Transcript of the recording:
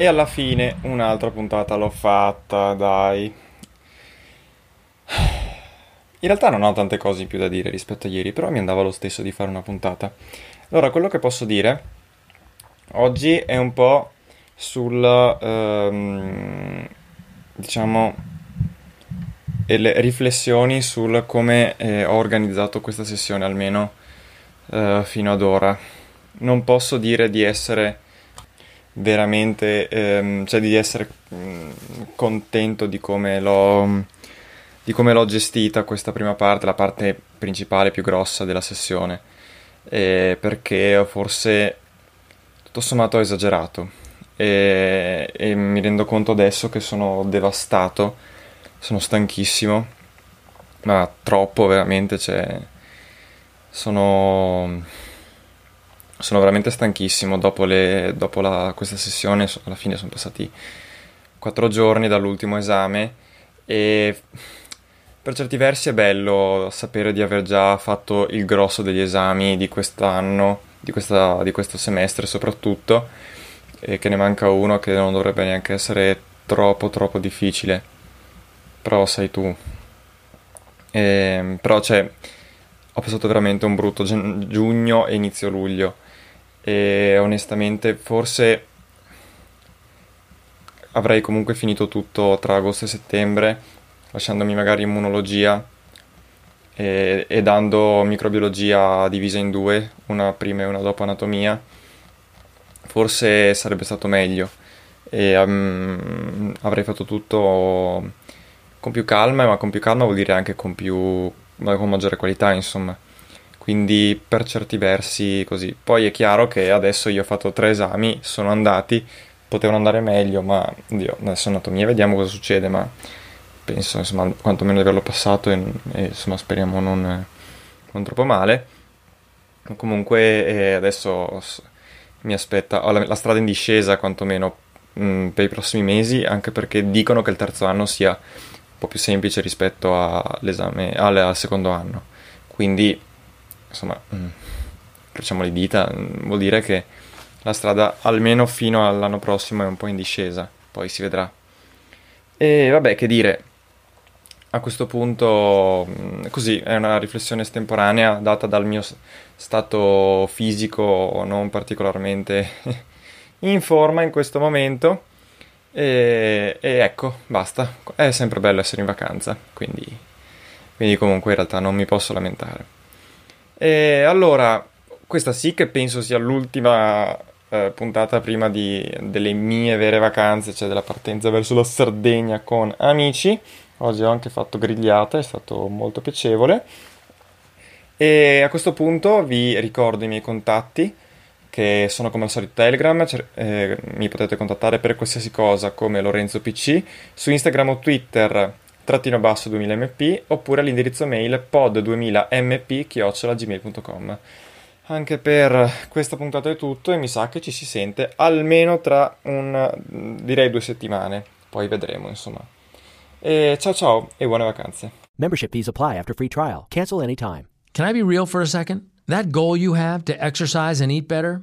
E alla fine un'altra puntata l'ho fatta, dai. In realtà non ho tante cose in più da dire rispetto a ieri, però mi andava lo stesso di fare una puntata. Allora, quello che posso dire oggi è un po' sul, ehm, diciamo, le riflessioni sul come eh, ho organizzato questa sessione, almeno eh, fino ad ora. Non posso dire di essere veramente, ehm, cioè di essere mh, contento di come l'ho di come l'ho gestita questa prima parte, la parte principale più grossa della sessione, eh, perché forse tutto sommato ho esagerato. E, e mi rendo conto adesso che sono devastato, sono stanchissimo, ma troppo veramente, cioè sono sono veramente stanchissimo dopo, le, dopo la, questa sessione, alla fine sono passati quattro giorni dall'ultimo esame e per certi versi è bello sapere di aver già fatto il grosso degli esami di quest'anno, di, questa, di questo semestre soprattutto, e che ne manca uno che non dovrebbe neanche essere troppo troppo difficile, però sai tu. E, ehm, però cioè, ho passato veramente un brutto giugno e inizio luglio e onestamente forse avrei comunque finito tutto tra agosto e settembre, lasciandomi magari immunologia e, e dando microbiologia divisa in due, una prima e una dopo anatomia, forse sarebbe stato meglio. E um, avrei fatto tutto con più calma, ma con più calma vuol dire anche con, più, con maggiore qualità, insomma quindi per certi versi così. Poi è chiaro che adesso io ho fatto tre esami, sono andati, potevano andare meglio, ma Dio, adesso anatomia vediamo cosa succede, ma penso insomma quantomeno di averlo passato e, e insomma speriamo non, non troppo male. Comunque eh, adesso mi aspetta, ho la, la, strada in discesa quantomeno mh, mm, per i prossimi mesi, anche perché dicono che il terzo anno sia un po' più semplice rispetto all'esame, al, al secondo anno. Quindi insomma, mm, le dita, mm, vuol dire che la strada almeno fino all'anno prossimo è un po' in discesa, poi si vedrà. E vabbè, che dire, a questo punto, mm, così, è una riflessione estemporanea data dal mio stato fisico non particolarmente in forma in questo momento. E, e, ecco, basta. È sempre bello essere in vacanza, quindi, quindi comunque in realtà non mi posso lamentare. E allora, questa sì che penso sia l'ultima eh, puntata prima di, delle mie vere vacanze, cioè della partenza verso la Sardegna con amici. Oggi ho anche fatto grigliata, è stato molto piacevole. E a questo punto vi ricordo i miei contatti, che sono come al solito Telegram, eh, mi potete contattare per qualsiasi cosa come Lorenzo PC, su Instagram o Twitter trattino basso 2000mp oppure all'indirizzo mail pod2000mp chiocciolagmail.com anche per questa puntata è tutto e mi sa che ci si sente almeno tra un direi due settimane poi vedremo insomma. E ciao ciao e buone vacanze. Membership fees apply after free trial. Cancel anytime. Can I be real for a second? That goal you have to exercise and eat better,